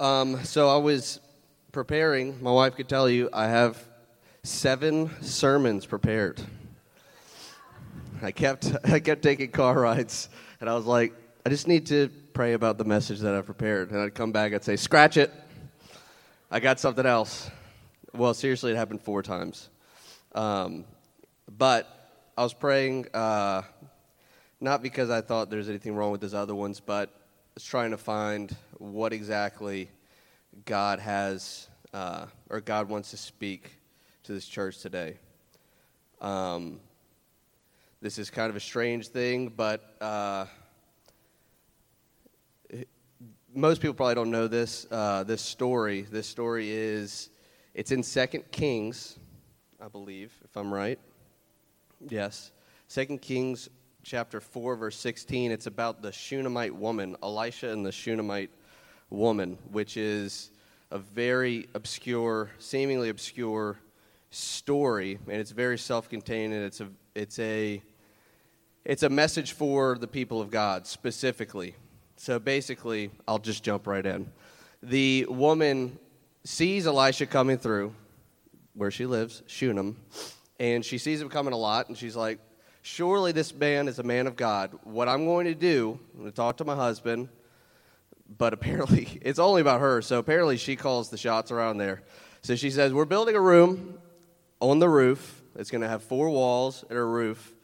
Um, so I was preparing. My wife could tell you I have seven sermons prepared. I kept I kept taking car rides, and I was like, I just need to pray about the message that I've prepared. And I'd come back, I'd say, scratch it. I got something else. Well, seriously, it happened four times. Um, but I was praying, uh, not because I thought there's anything wrong with those other ones, but I was trying to find what exactly God has, uh, or God wants to speak to this church today. Um, this is kind of a strange thing, but uh, most people probably don't know this. Uh, this story. This story is it's in Second Kings, I believe, if I'm right. Yes, Second Kings chapter four, verse sixteen. It's about the Shunammite woman, Elisha and the Shunammite woman, which is a very obscure, seemingly obscure story, and it's very self-contained, and it's a it's a it's a message for the people of God specifically. So basically, I'll just jump right in. The woman sees Elisha coming through where she lives, Shunem, and she sees him coming a lot, and she's like, Surely this man is a man of God. What I'm going to do, I'm going to talk to my husband, but apparently it's only about her, so apparently she calls the shots around there. So she says, We're building a room on the roof. It's going to have four walls and a roof.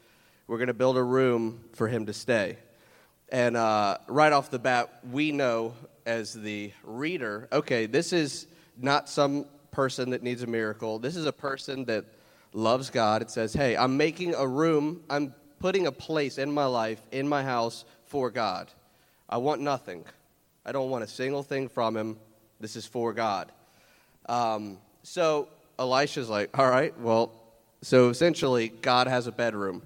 We're going to build a room for him to stay. And uh, right off the bat, we know as the reader okay, this is not some person that needs a miracle. This is a person that loves God. It says, hey, I'm making a room, I'm putting a place in my life, in my house for God. I want nothing. I don't want a single thing from him. This is for God. Um, so Elisha's like, all right, well, so essentially, God has a bedroom.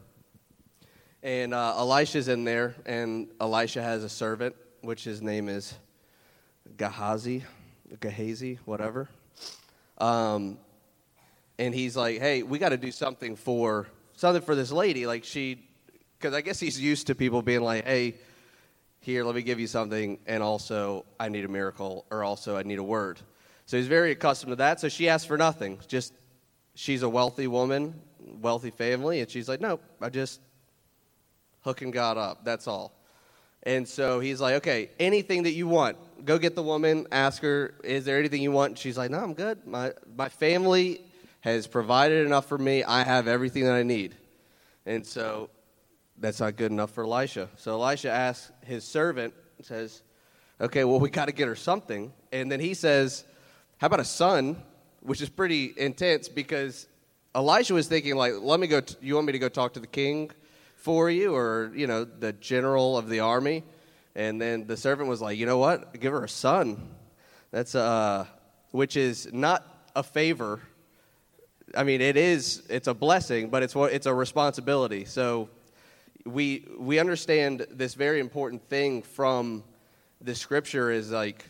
And uh, Elisha's in there, and Elisha has a servant, which his name is Gehazi, Gehazi, whatever. Um, and he's like, "Hey, we got to do something for something for this lady." Like she, because I guess he's used to people being like, "Hey, here, let me give you something," and also I need a miracle, or also I need a word. So he's very accustomed to that. So she asks for nothing. Just she's a wealthy woman, wealthy family, and she's like, "Nope, I just hooking God up. That's all. And so he's like, okay, anything that you want. Go get the woman, ask her, is there anything you want? And she's like, no, I'm good. My, my family has provided enough for me. I have everything that I need. And so that's not good enough for Elisha. So Elisha asks his servant, says, okay, well, we got to get her something. And then he says, how about a son? Which is pretty intense because Elisha was thinking, like, let me go, t- you want me to go talk to the king? for you or, you know, the general of the army. And then the servant was like, you know what? Give her a son. That's, uh, which is not a favor. I mean, it is, it's a blessing, but it's, it's a responsibility. So we, we understand this very important thing from the scripture is like,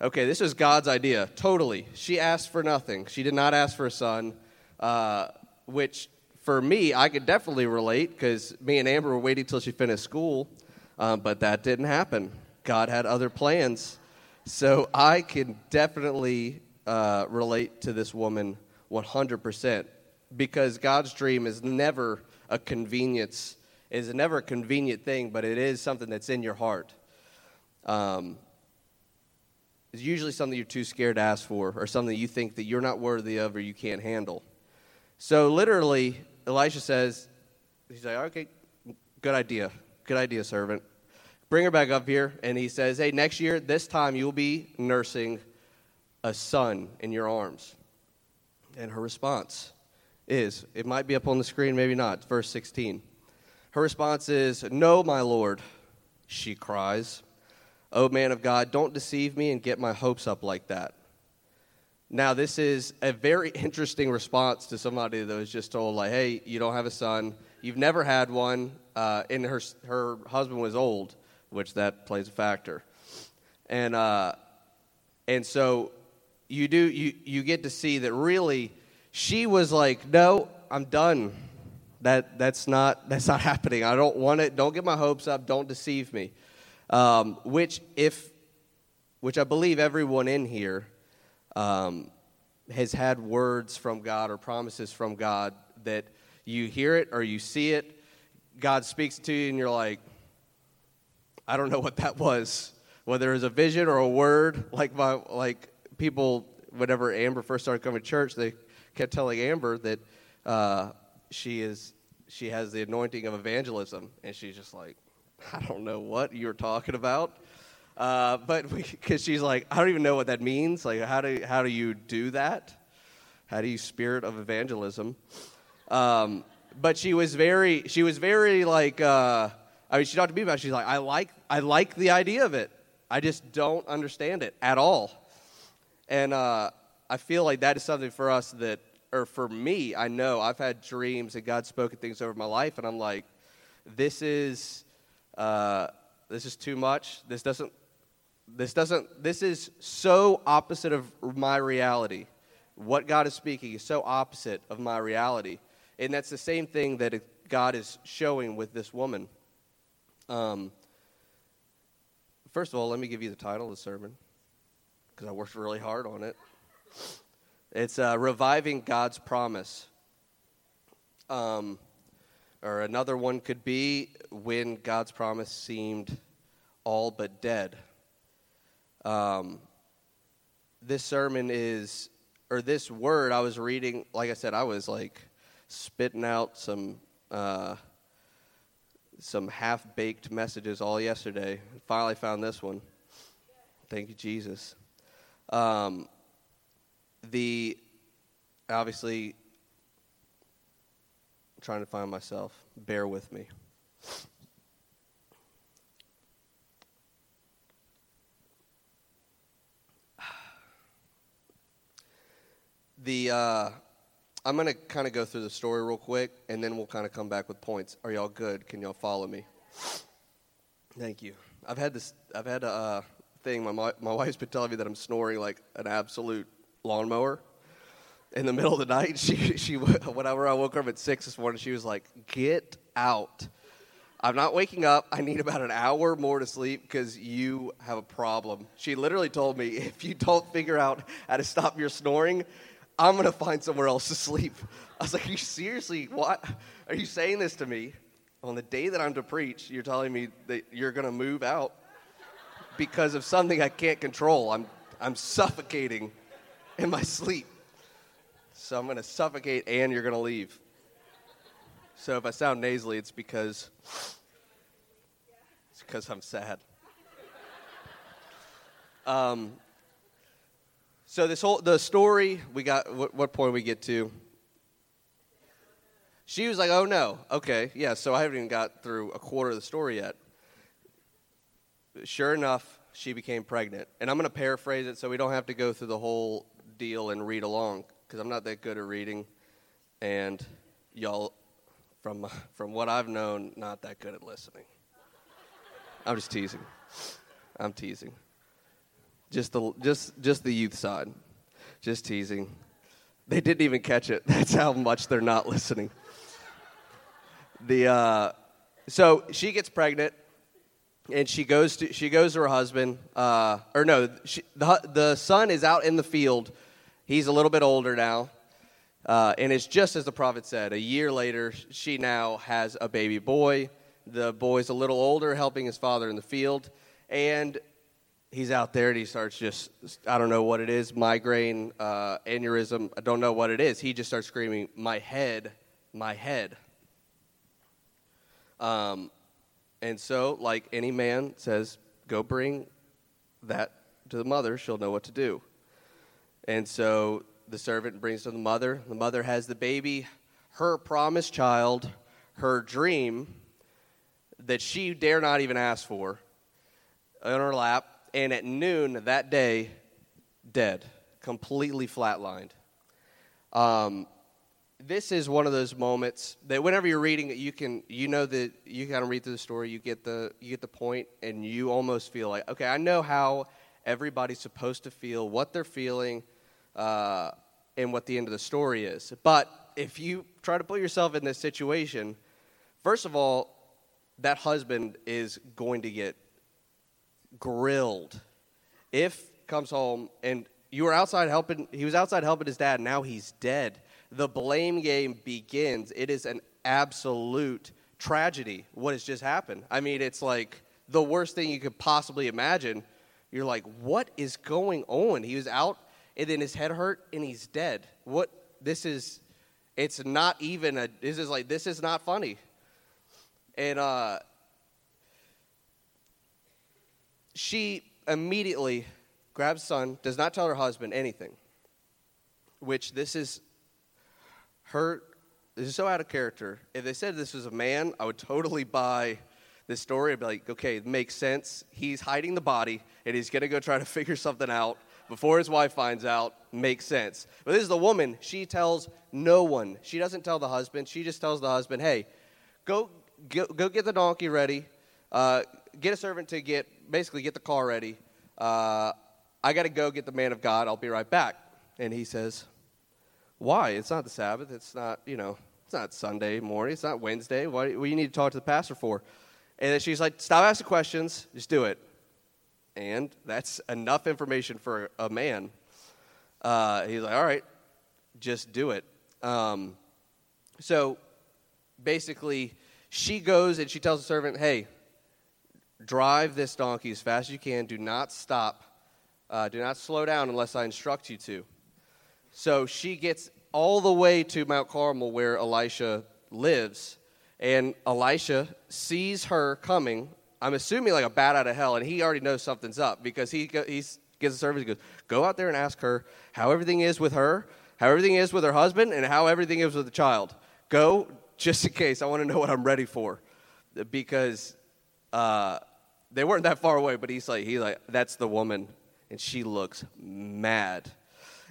okay, this is God's idea, totally. She asked for nothing. She did not ask for a son, uh, which for me, I could definitely relate because me and Amber were waiting till she finished school, um, but that didn't happen. God had other plans. So I can definitely uh, relate to this woman 100% because God's dream is never a convenience, is never a convenient thing, but it is something that's in your heart. Um, it's usually something you're too scared to ask for or something you think that you're not worthy of or you can't handle. So, literally, Elisha says, he's like, okay, good idea. Good idea, servant. Bring her back up here. And he says, hey, next year, this time you'll be nursing a son in your arms. And her response is, it might be up on the screen, maybe not. verse 16. Her response is, No, my Lord, she cries. Oh, man of God, don't deceive me and get my hopes up like that. Now, this is a very interesting response to somebody that was just told, like, hey, you don't have a son. You've never had one. Uh, and her, her husband was old, which that plays a factor. And, uh, and so you do, you, you get to see that really she was like, no, I'm done. That, that's, not, that's not happening. I don't want it. Don't get my hopes up. Don't deceive me. Um, which, if which I believe everyone in here um, has had words from God or promises from God that you hear it or you see it, God speaks to you, and you're like, I don't know what that was. Whether it was a vision or a word, like my like people, whenever Amber first started coming to church, they kept telling Amber that uh, she is she has the anointing of evangelism, and she's just like, I don't know what you're talking about. Uh, but because she's like, I don't even know what that means. Like, how do how do you do that? How do you spirit of evangelism? Um, but she was very she was very like uh, I mean she talked to me about it. she's like I like I like the idea of it. I just don't understand it at all. And uh, I feel like that is something for us that or for me, I know I've had dreams and God's spoken things over my life, and I'm like, this is uh, this is too much. This doesn't this doesn't this is so opposite of my reality. What God is speaking is so opposite of my reality, and that's the same thing that God is showing with this woman. Um, first of all, let me give you the title of the sermon because I worked really hard on it. It's uh, reviving God's promise. Um, or another one could be when God's promise seemed all but dead. Um, this sermon is, or this word I was reading, like I said, I was like spitting out some. Uh, some half baked messages all yesterday. Finally found this one. Thank you, Jesus. Um, the obviously I'm trying to find myself. Bear with me. The uh, I'm going to kind of go through the story real quick, and then we'll kind of come back with points. Are y'all good? Can y'all follow me? Thank you. I've had this. I've had a uh, thing. My my wife's been telling me that I'm snoring like an absolute lawnmower in the middle of the night. She, she, whenever I woke up at six this morning, she was like, "Get out! I'm not waking up. I need about an hour more to sleep because you have a problem." She literally told me, "If you don't figure out how to stop your snoring, I'm gonna find somewhere else to sleep." I was like, "Are you seriously? What? Are you saying this to me on the day that I'm to preach? You're telling me that you're gonna move out because of something I can't control? I'm, I'm suffocating." In my sleep. So I'm going to suffocate and you're going to leave. So if I sound nasally, it's because it's because I'm sad. Um, so this whole the story we got. What, what point we get to? She was like, "Oh no, okay, yeah." So I haven't even got through a quarter of the story yet. Sure enough, she became pregnant, and I'm going to paraphrase it so we don't have to go through the whole deal and read along because I'm not that good at reading, and y'all, from from what I've known, not that good at listening. I'm just teasing. I'm teasing. Just the just just the youth side, just teasing. They didn't even catch it. That's how much they're not listening. The uh, so she gets pregnant and she goes to she goes to her husband uh, or no she, the, the son is out in the field He's a little bit older now. Uh, and it's just as the prophet said. A year later, she now has a baby boy. The boy's a little older, helping his father in the field. And he's out there and he starts just, I don't know what it is, migraine, uh, aneurysm. I don't know what it is. He just starts screaming, My head, my head. Um, and so, like any man says, Go bring that to the mother, she'll know what to do. And so the servant brings to the mother. The mother has the baby, her promised child, her dream that she dare not even ask for, in her lap. And at noon that day, dead, completely flatlined. Um, this is one of those moments that whenever you're reading it, you can you know that you kind of read through the story, you get the you get the point, and you almost feel like, okay, I know how everybody's supposed to feel, what they're feeling, uh, and what the end of the story is. But if you try to put yourself in this situation, first of all, that husband is going to get grilled if comes home and you were outside helping, he was outside helping his dad, now he's dead. The blame game begins. It is an absolute tragedy what has just happened. I mean, it's like the worst thing you could possibly imagine. You're like, what is going on? He was out, and then his head hurt, and he's dead. What? This is, it's not even a, this is like, this is not funny. And uh, she immediately grabs son, does not tell her husband anything, which this is her, this is so out of character. If they said this was a man, I would totally buy this story. I'd be like, okay, it makes sense. He's hiding the body, and he's to go try to figure something out before his wife finds out. Makes sense. But this is the woman. She tells no one. She doesn't tell the husband. She just tells the husband, hey, go, go, go get the donkey ready. Uh, get a servant to get, basically, get the car ready. Uh, I got to go get the man of God. I'll be right back. And he says, Why? It's not the Sabbath. It's not, you know, it's not Sunday morning. It's not Wednesday. What, what do you need to talk to the pastor for? And then she's like, Stop asking questions. Just do it. And that's enough information for a man. Uh, he's like, All right, just do it. Um, so basically, she goes and she tells the servant, Hey, drive this donkey as fast as you can. Do not stop uh, do not slow down unless I instruct you to. So she gets all the way to Mount Carmel where Elisha lives, and Elisha sees her coming. I'm assuming like a bat out of hell, and he already knows something's up because he he's gives a service. He goes, "Go out there and ask her how everything is with her, how everything is with her husband, and how everything is with the child. Go just in case. I want to know what I'm ready for, because uh, they weren't that far away. But he's like, he's like, that's the woman and she looks mad.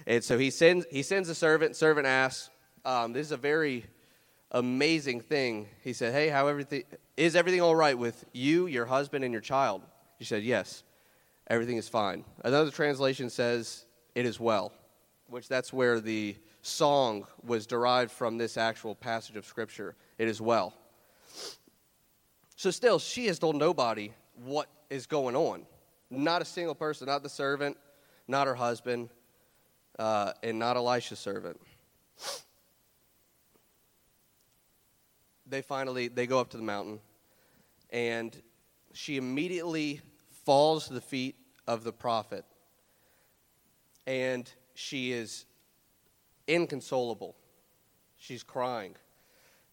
And so he sends, he sends a servant. Servant asks, um, "This is a very amazing thing." He said, "Hey, how everything is everything all right with you, your husband, and your child?" She said, "Yes, everything is fine." Another translation says, "It is well," which that's where the song was derived from this actual passage of scripture. It is well. So still, she has told nobody what is going on. Not a single person, not the servant, not her husband, uh, and not Elisha's servant. They finally they go up to the mountain, and she immediately falls to the feet of the prophet, and she is inconsolable. She's crying,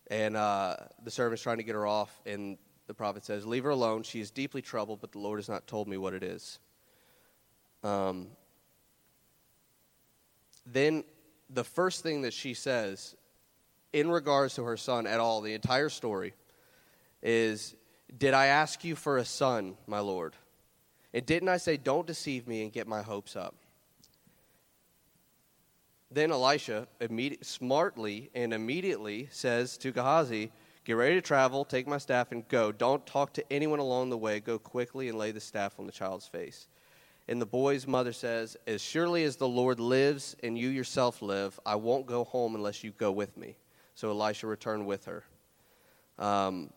and uh, the servant's trying to get her off, and the prophet says, Leave her alone. She is deeply troubled, but the Lord has not told me what it is. Um, then the first thing that she says in regards to her son at all, the entire story, is Did I ask you for a son, my Lord? And didn't I say, Don't deceive me and get my hopes up? Then Elisha smartly and immediately says to Gehazi, Get ready to travel, take my staff, and go. Don't talk to anyone along the way. Go quickly and lay the staff on the child's face. And the boy's mother says, As surely as the Lord lives and you yourself live, I won't go home unless you go with me. So Elisha returned with her. Um,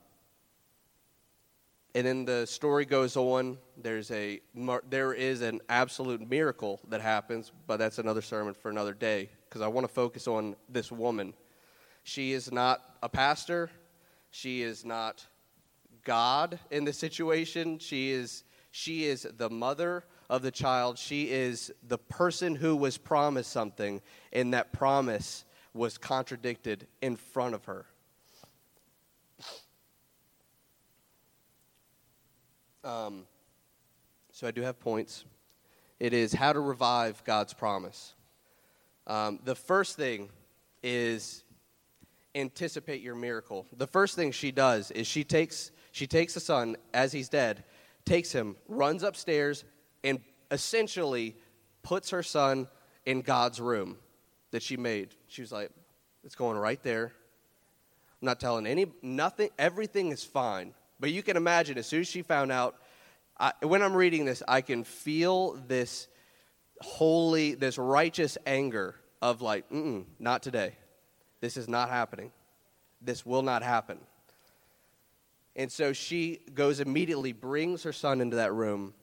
and then the story goes on. There's a there is an absolute miracle that happens, but that's another sermon for another day because I want to focus on this woman. She is not a pastor. She is not God in the situation. She is, she is the mother of the child. She is the person who was promised something, and that promise was contradicted in front of her. Um, so I do have points. It is how to revive God's promise. Um, the first thing is anticipate your miracle. The first thing she does is she takes she takes the son as he's dead, takes him, runs upstairs, and essentially puts her son in God's room that she made. She was like, "It's going right there." I'm not telling any nothing. Everything is fine. But you can imagine as soon as she found out. I, when I'm reading this, I can feel this holy, this righteous anger of like, not today. This is not happening. This will not happen. And so she goes immediately, brings her son into that room,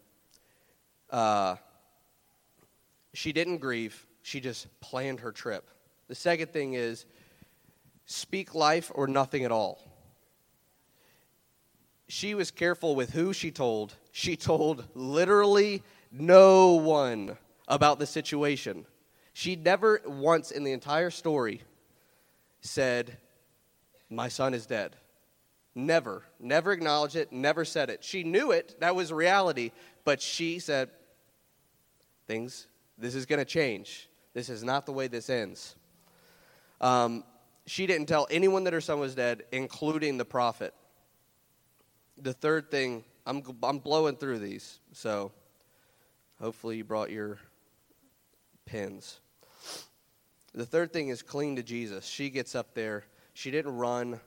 uh, she didn't grieve, she just planned her trip. The second thing is speak life or nothing at all. She was careful with who she told. She told literally no one about the situation. She never once in the entire story said, My son is dead. Never, never acknowledged it, never said it. She knew it, that was reality, but she said, Things, this is going to change. This is not the way this ends. Um, she didn't tell anyone that her son was dead, including the prophet. The third thing, I'm, I'm blowing through these, so hopefully you brought your pens. The third thing is cling to Jesus. She gets up there. She didn't run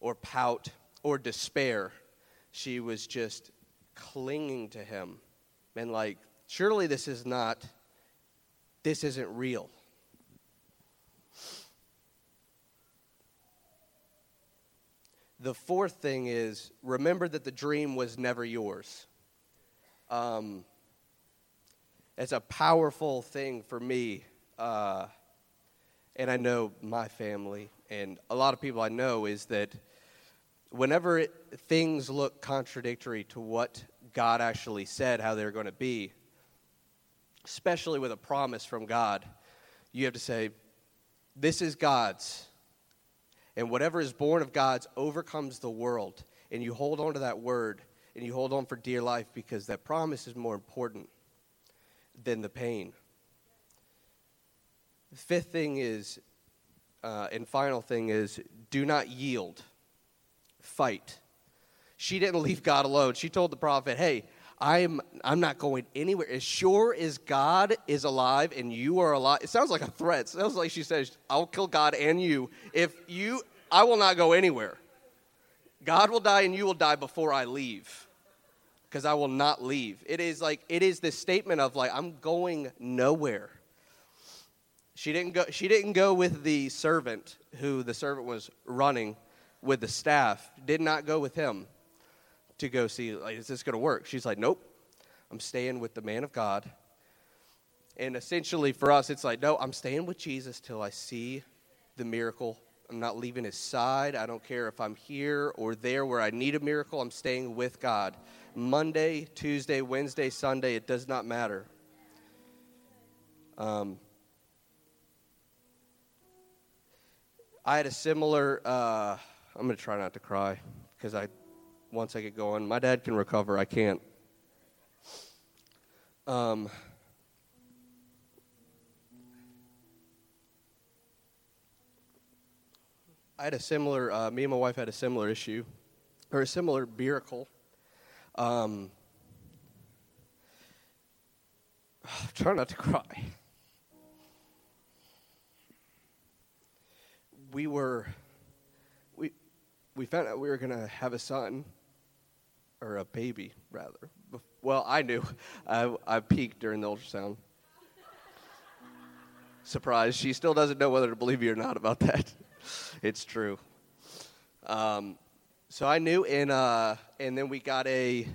or pout or despair. She was just clinging to him. And like, surely this is not, this isn't real. The fourth thing is remember that the dream was never yours. Um, it's a powerful thing for me. Uh, and I know my family and a lot of people I know is that whenever it, things look contradictory to what God actually said, how they're going to be, especially with a promise from God, you have to say, This is God's. And whatever is born of God's overcomes the world. And you hold on to that word and you hold on for dear life because that promise is more important than the pain. The fifth thing is, uh, and final thing is, do not yield. Fight. She didn't leave God alone. She told the prophet, hey, I'm, I'm not going anywhere. As sure as God is alive and you are alive, it sounds like a threat. It sounds like she says, I'll kill God and you. If you, I will not go anywhere. God will die and you will die before I leave because I will not leave. It is like, it is this statement of like, I'm going nowhere. She didn't go, she didn't go with the servant who the servant was running with the staff, did not go with him to go see, like, is this going to work? She's like, nope, I'm staying with the man of God. And essentially for us, it's like, no, I'm staying with Jesus till I see the miracle. I'm not leaving his side. I don't care if I'm here or there where I need a miracle. I'm staying with God. Monday, Tuesday, Wednesday, Sunday, it does not matter. Um, I had a similar. Uh, I'm going to try not to cry because I once I get going. My dad can recover. I can't. Um, I had a similar, uh, me and my wife had a similar issue, or a similar miracle. Um, try not to cry. We were, we, we found out we were going to have a son or a baby rather. Well, I knew. I, I peeked during the ultrasound. Surprise! She still doesn't know whether to believe me or not about that. it's true. Um, so I knew, and uh, and then we got a.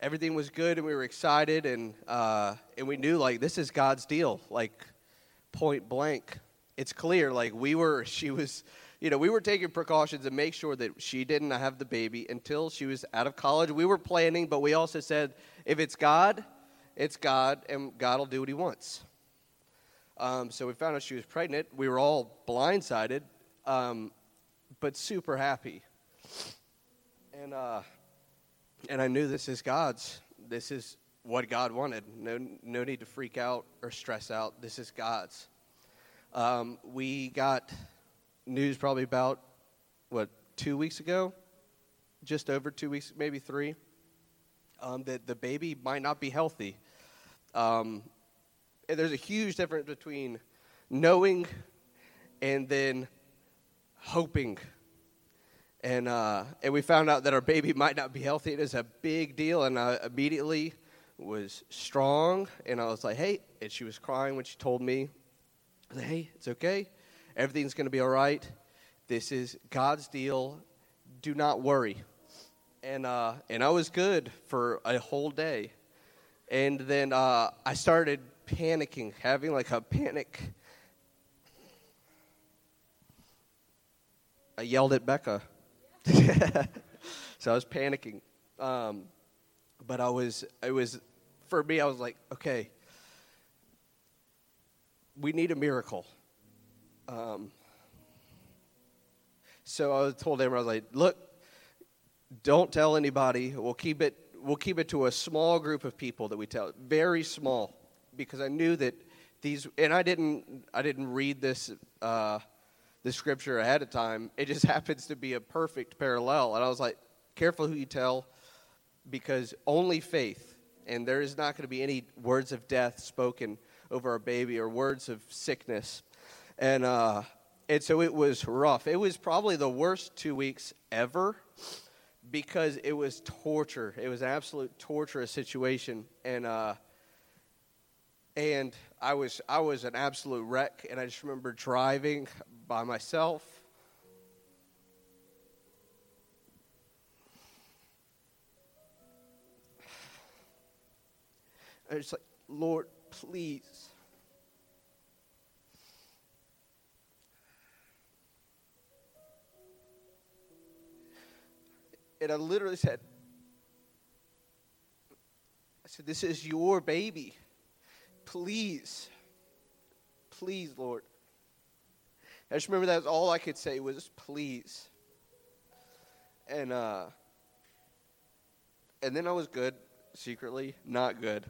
Everything was good, and we were excited, and uh, and we knew like this is God's deal, like point blank. It's clear, like we were. She was you know, we were taking precautions to make sure that she didn't have the baby until she was out of college. We were planning, but we also said, if it's God, it's God, and God will do what He wants. Um, so we found out she was pregnant. We were all blindsided, um, but super happy. And uh, and I knew this is God's. This is what God wanted. No, no need to freak out or stress out. This is God's. Um, we got news probably about, what, two weeks ago? Just over two weeks, maybe three, um, that the baby might not be healthy. Um, there's a huge difference between knowing and then hoping. And, uh, and we found out that our baby might not be healthy. It is a big deal. And I immediately was strong. And I was like, hey, and she was crying when she told me, hey, it's okay. Everything's going to be all right. This is God's deal. Do not worry. And, uh, and I was good for a whole day. And then uh, I started panicking, having like a panic. I yelled at Becca. so I was panicking. Um, but I was, it was, for me, I was like, okay, we need a miracle. Um, so I told him, I was like, look, don't tell anybody. We'll keep it, we'll keep it to a small group of people that we tell, very small, because I knew that these, and I didn't, I didn't read this, uh, the scripture ahead of time. It just happens to be a perfect parallel. And I was like, careful who you tell, because only faith, and there is not going to be any words of death spoken over a baby or words of sickness. And, uh, and so it was rough. It was probably the worst two weeks ever because it was torture. It was an absolute torturous situation. And, uh, and I was, I was an absolute wreck. And I just remember driving by myself. I was like, Lord, please. And I literally said, I said, This is your baby. Please, please, Lord. I just remember that was all I could say was please. And uh and then I was good secretly, not good.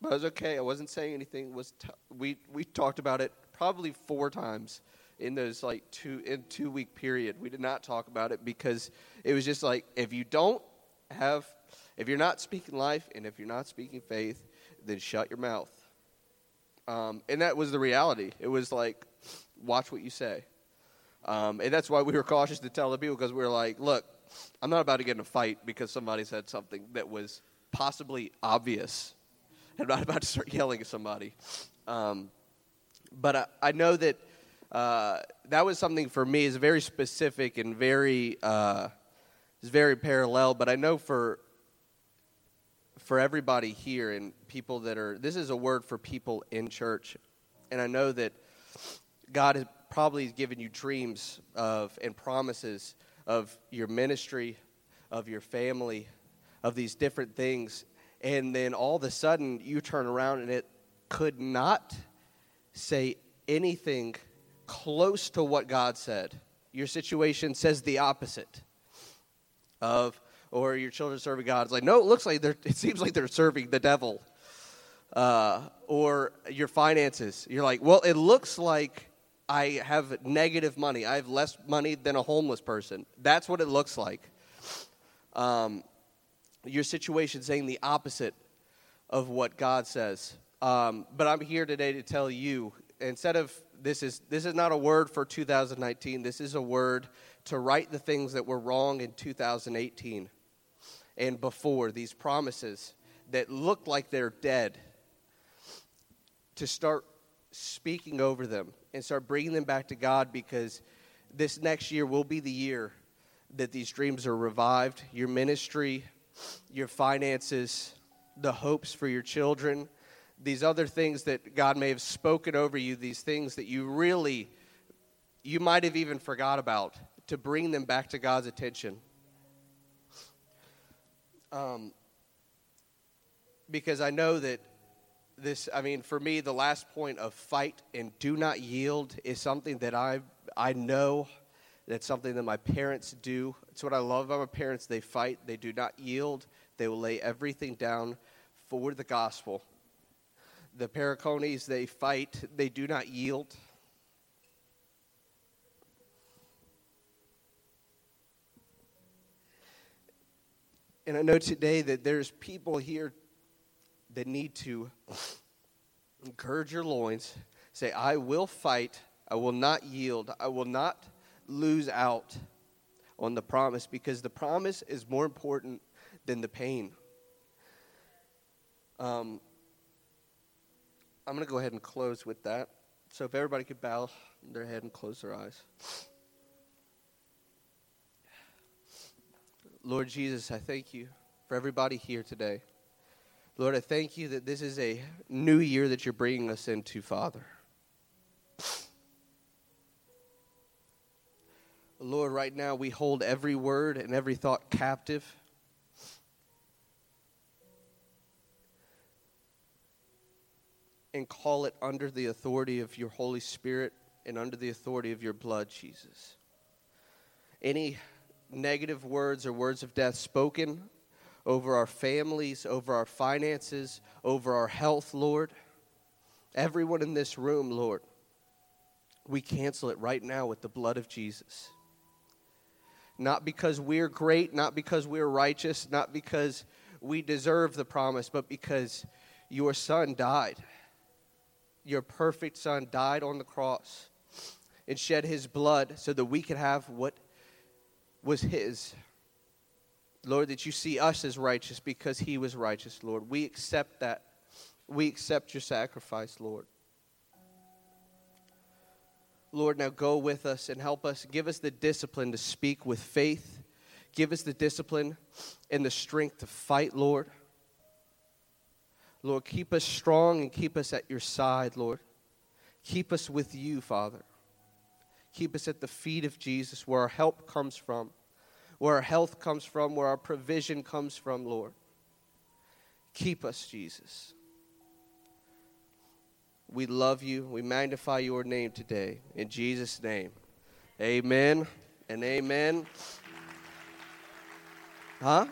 But I was okay. I wasn't saying anything. Was t- we we talked about it probably four times in those like two in two week period. We did not talk about it because it was just like if you don't have if you're not speaking life and if you're not speaking faith, then shut your mouth. Um, and that was the reality. It was like, watch what you say. Um, and that's why we were cautious to tell the people because we were like, look, I'm not about to get in a fight because somebody said something that was possibly obvious I'm not about to start yelling at somebody. Um, but I, I, know that uh, that was something for me is very specific and very uh, is very parallel. But I know for for everybody here and people that are this is a word for people in church, and I know that God has probably given you dreams of and promises of your ministry, of your family, of these different things and then all of a sudden you turn around and it could not say anything close to what God said. Your situation says the opposite of, or your children serving God. It's like, no, it looks like they're, it seems like they're serving the devil. Uh, or your finances. You're like, well, it looks like I have negative money. I have less money than a homeless person. That's what it looks like. Um, your situation saying the opposite of what God says. Um, but I'm here today to tell you instead of this is this is not a word for 2019. This is a word to right the things that were wrong in 2018 and before these promises that look like they're dead. To start speaking over them and start bringing them back to God because this next year will be the year that these dreams are revived. Your ministry your finances, the hopes for your children, these other things that God may have spoken over you, these things that you really, you might have even forgot about, to bring them back to God's attention. Um, because I know that this, I mean, for me, the last point of fight and do not yield is something that I, I know that's something that my parents do. It's what I love about my parents. They fight, they do not yield, they will lay everything down for the gospel. The Paracones, they fight, they do not yield. And I know today that there's people here that need to encourage your loins. Say, I will fight. I will not yield. I will not lose out on the promise because the promise is more important than the pain. Um, I'm going to go ahead and close with that. So if everybody could bow their head and close their eyes. Lord Jesus, I thank you for everybody here today. Lord, I thank you that this is a new year that you're bringing us into, Father. Lord, right now we hold every word and every thought captive. And call it under the authority of your Holy Spirit and under the authority of your blood, Jesus. Any negative words or words of death spoken over our families, over our finances, over our health, Lord. Everyone in this room, Lord, we cancel it right now with the blood of Jesus. Not because we're great, not because we're righteous, not because we deserve the promise, but because your son died. Your perfect son died on the cross and shed his blood so that we could have what was his. Lord, that you see us as righteous because he was righteous, Lord. We accept that. We accept your sacrifice, Lord. Lord, now go with us and help us. Give us the discipline to speak with faith. Give us the discipline and the strength to fight, Lord. Lord, keep us strong and keep us at your side, Lord. Keep us with you, Father. Keep us at the feet of Jesus where our help comes from, where our health comes from, where our provision comes from, Lord. Keep us, Jesus. We love you. We magnify your name today. In Jesus' name. Amen and amen. Huh?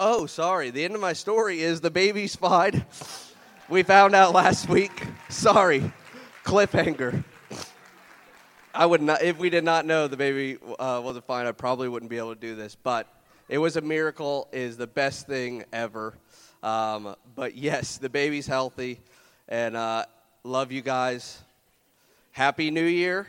Oh, sorry. The end of my story is the baby's fine. We found out last week. Sorry. Cliffhanger. I would not, if we did not know the baby uh, wasn't fine, I probably wouldn't be able to do this. But it was a miracle, is the best thing ever. Um, but yes, the baby's healthy, and uh, love you guys. Happy New Year.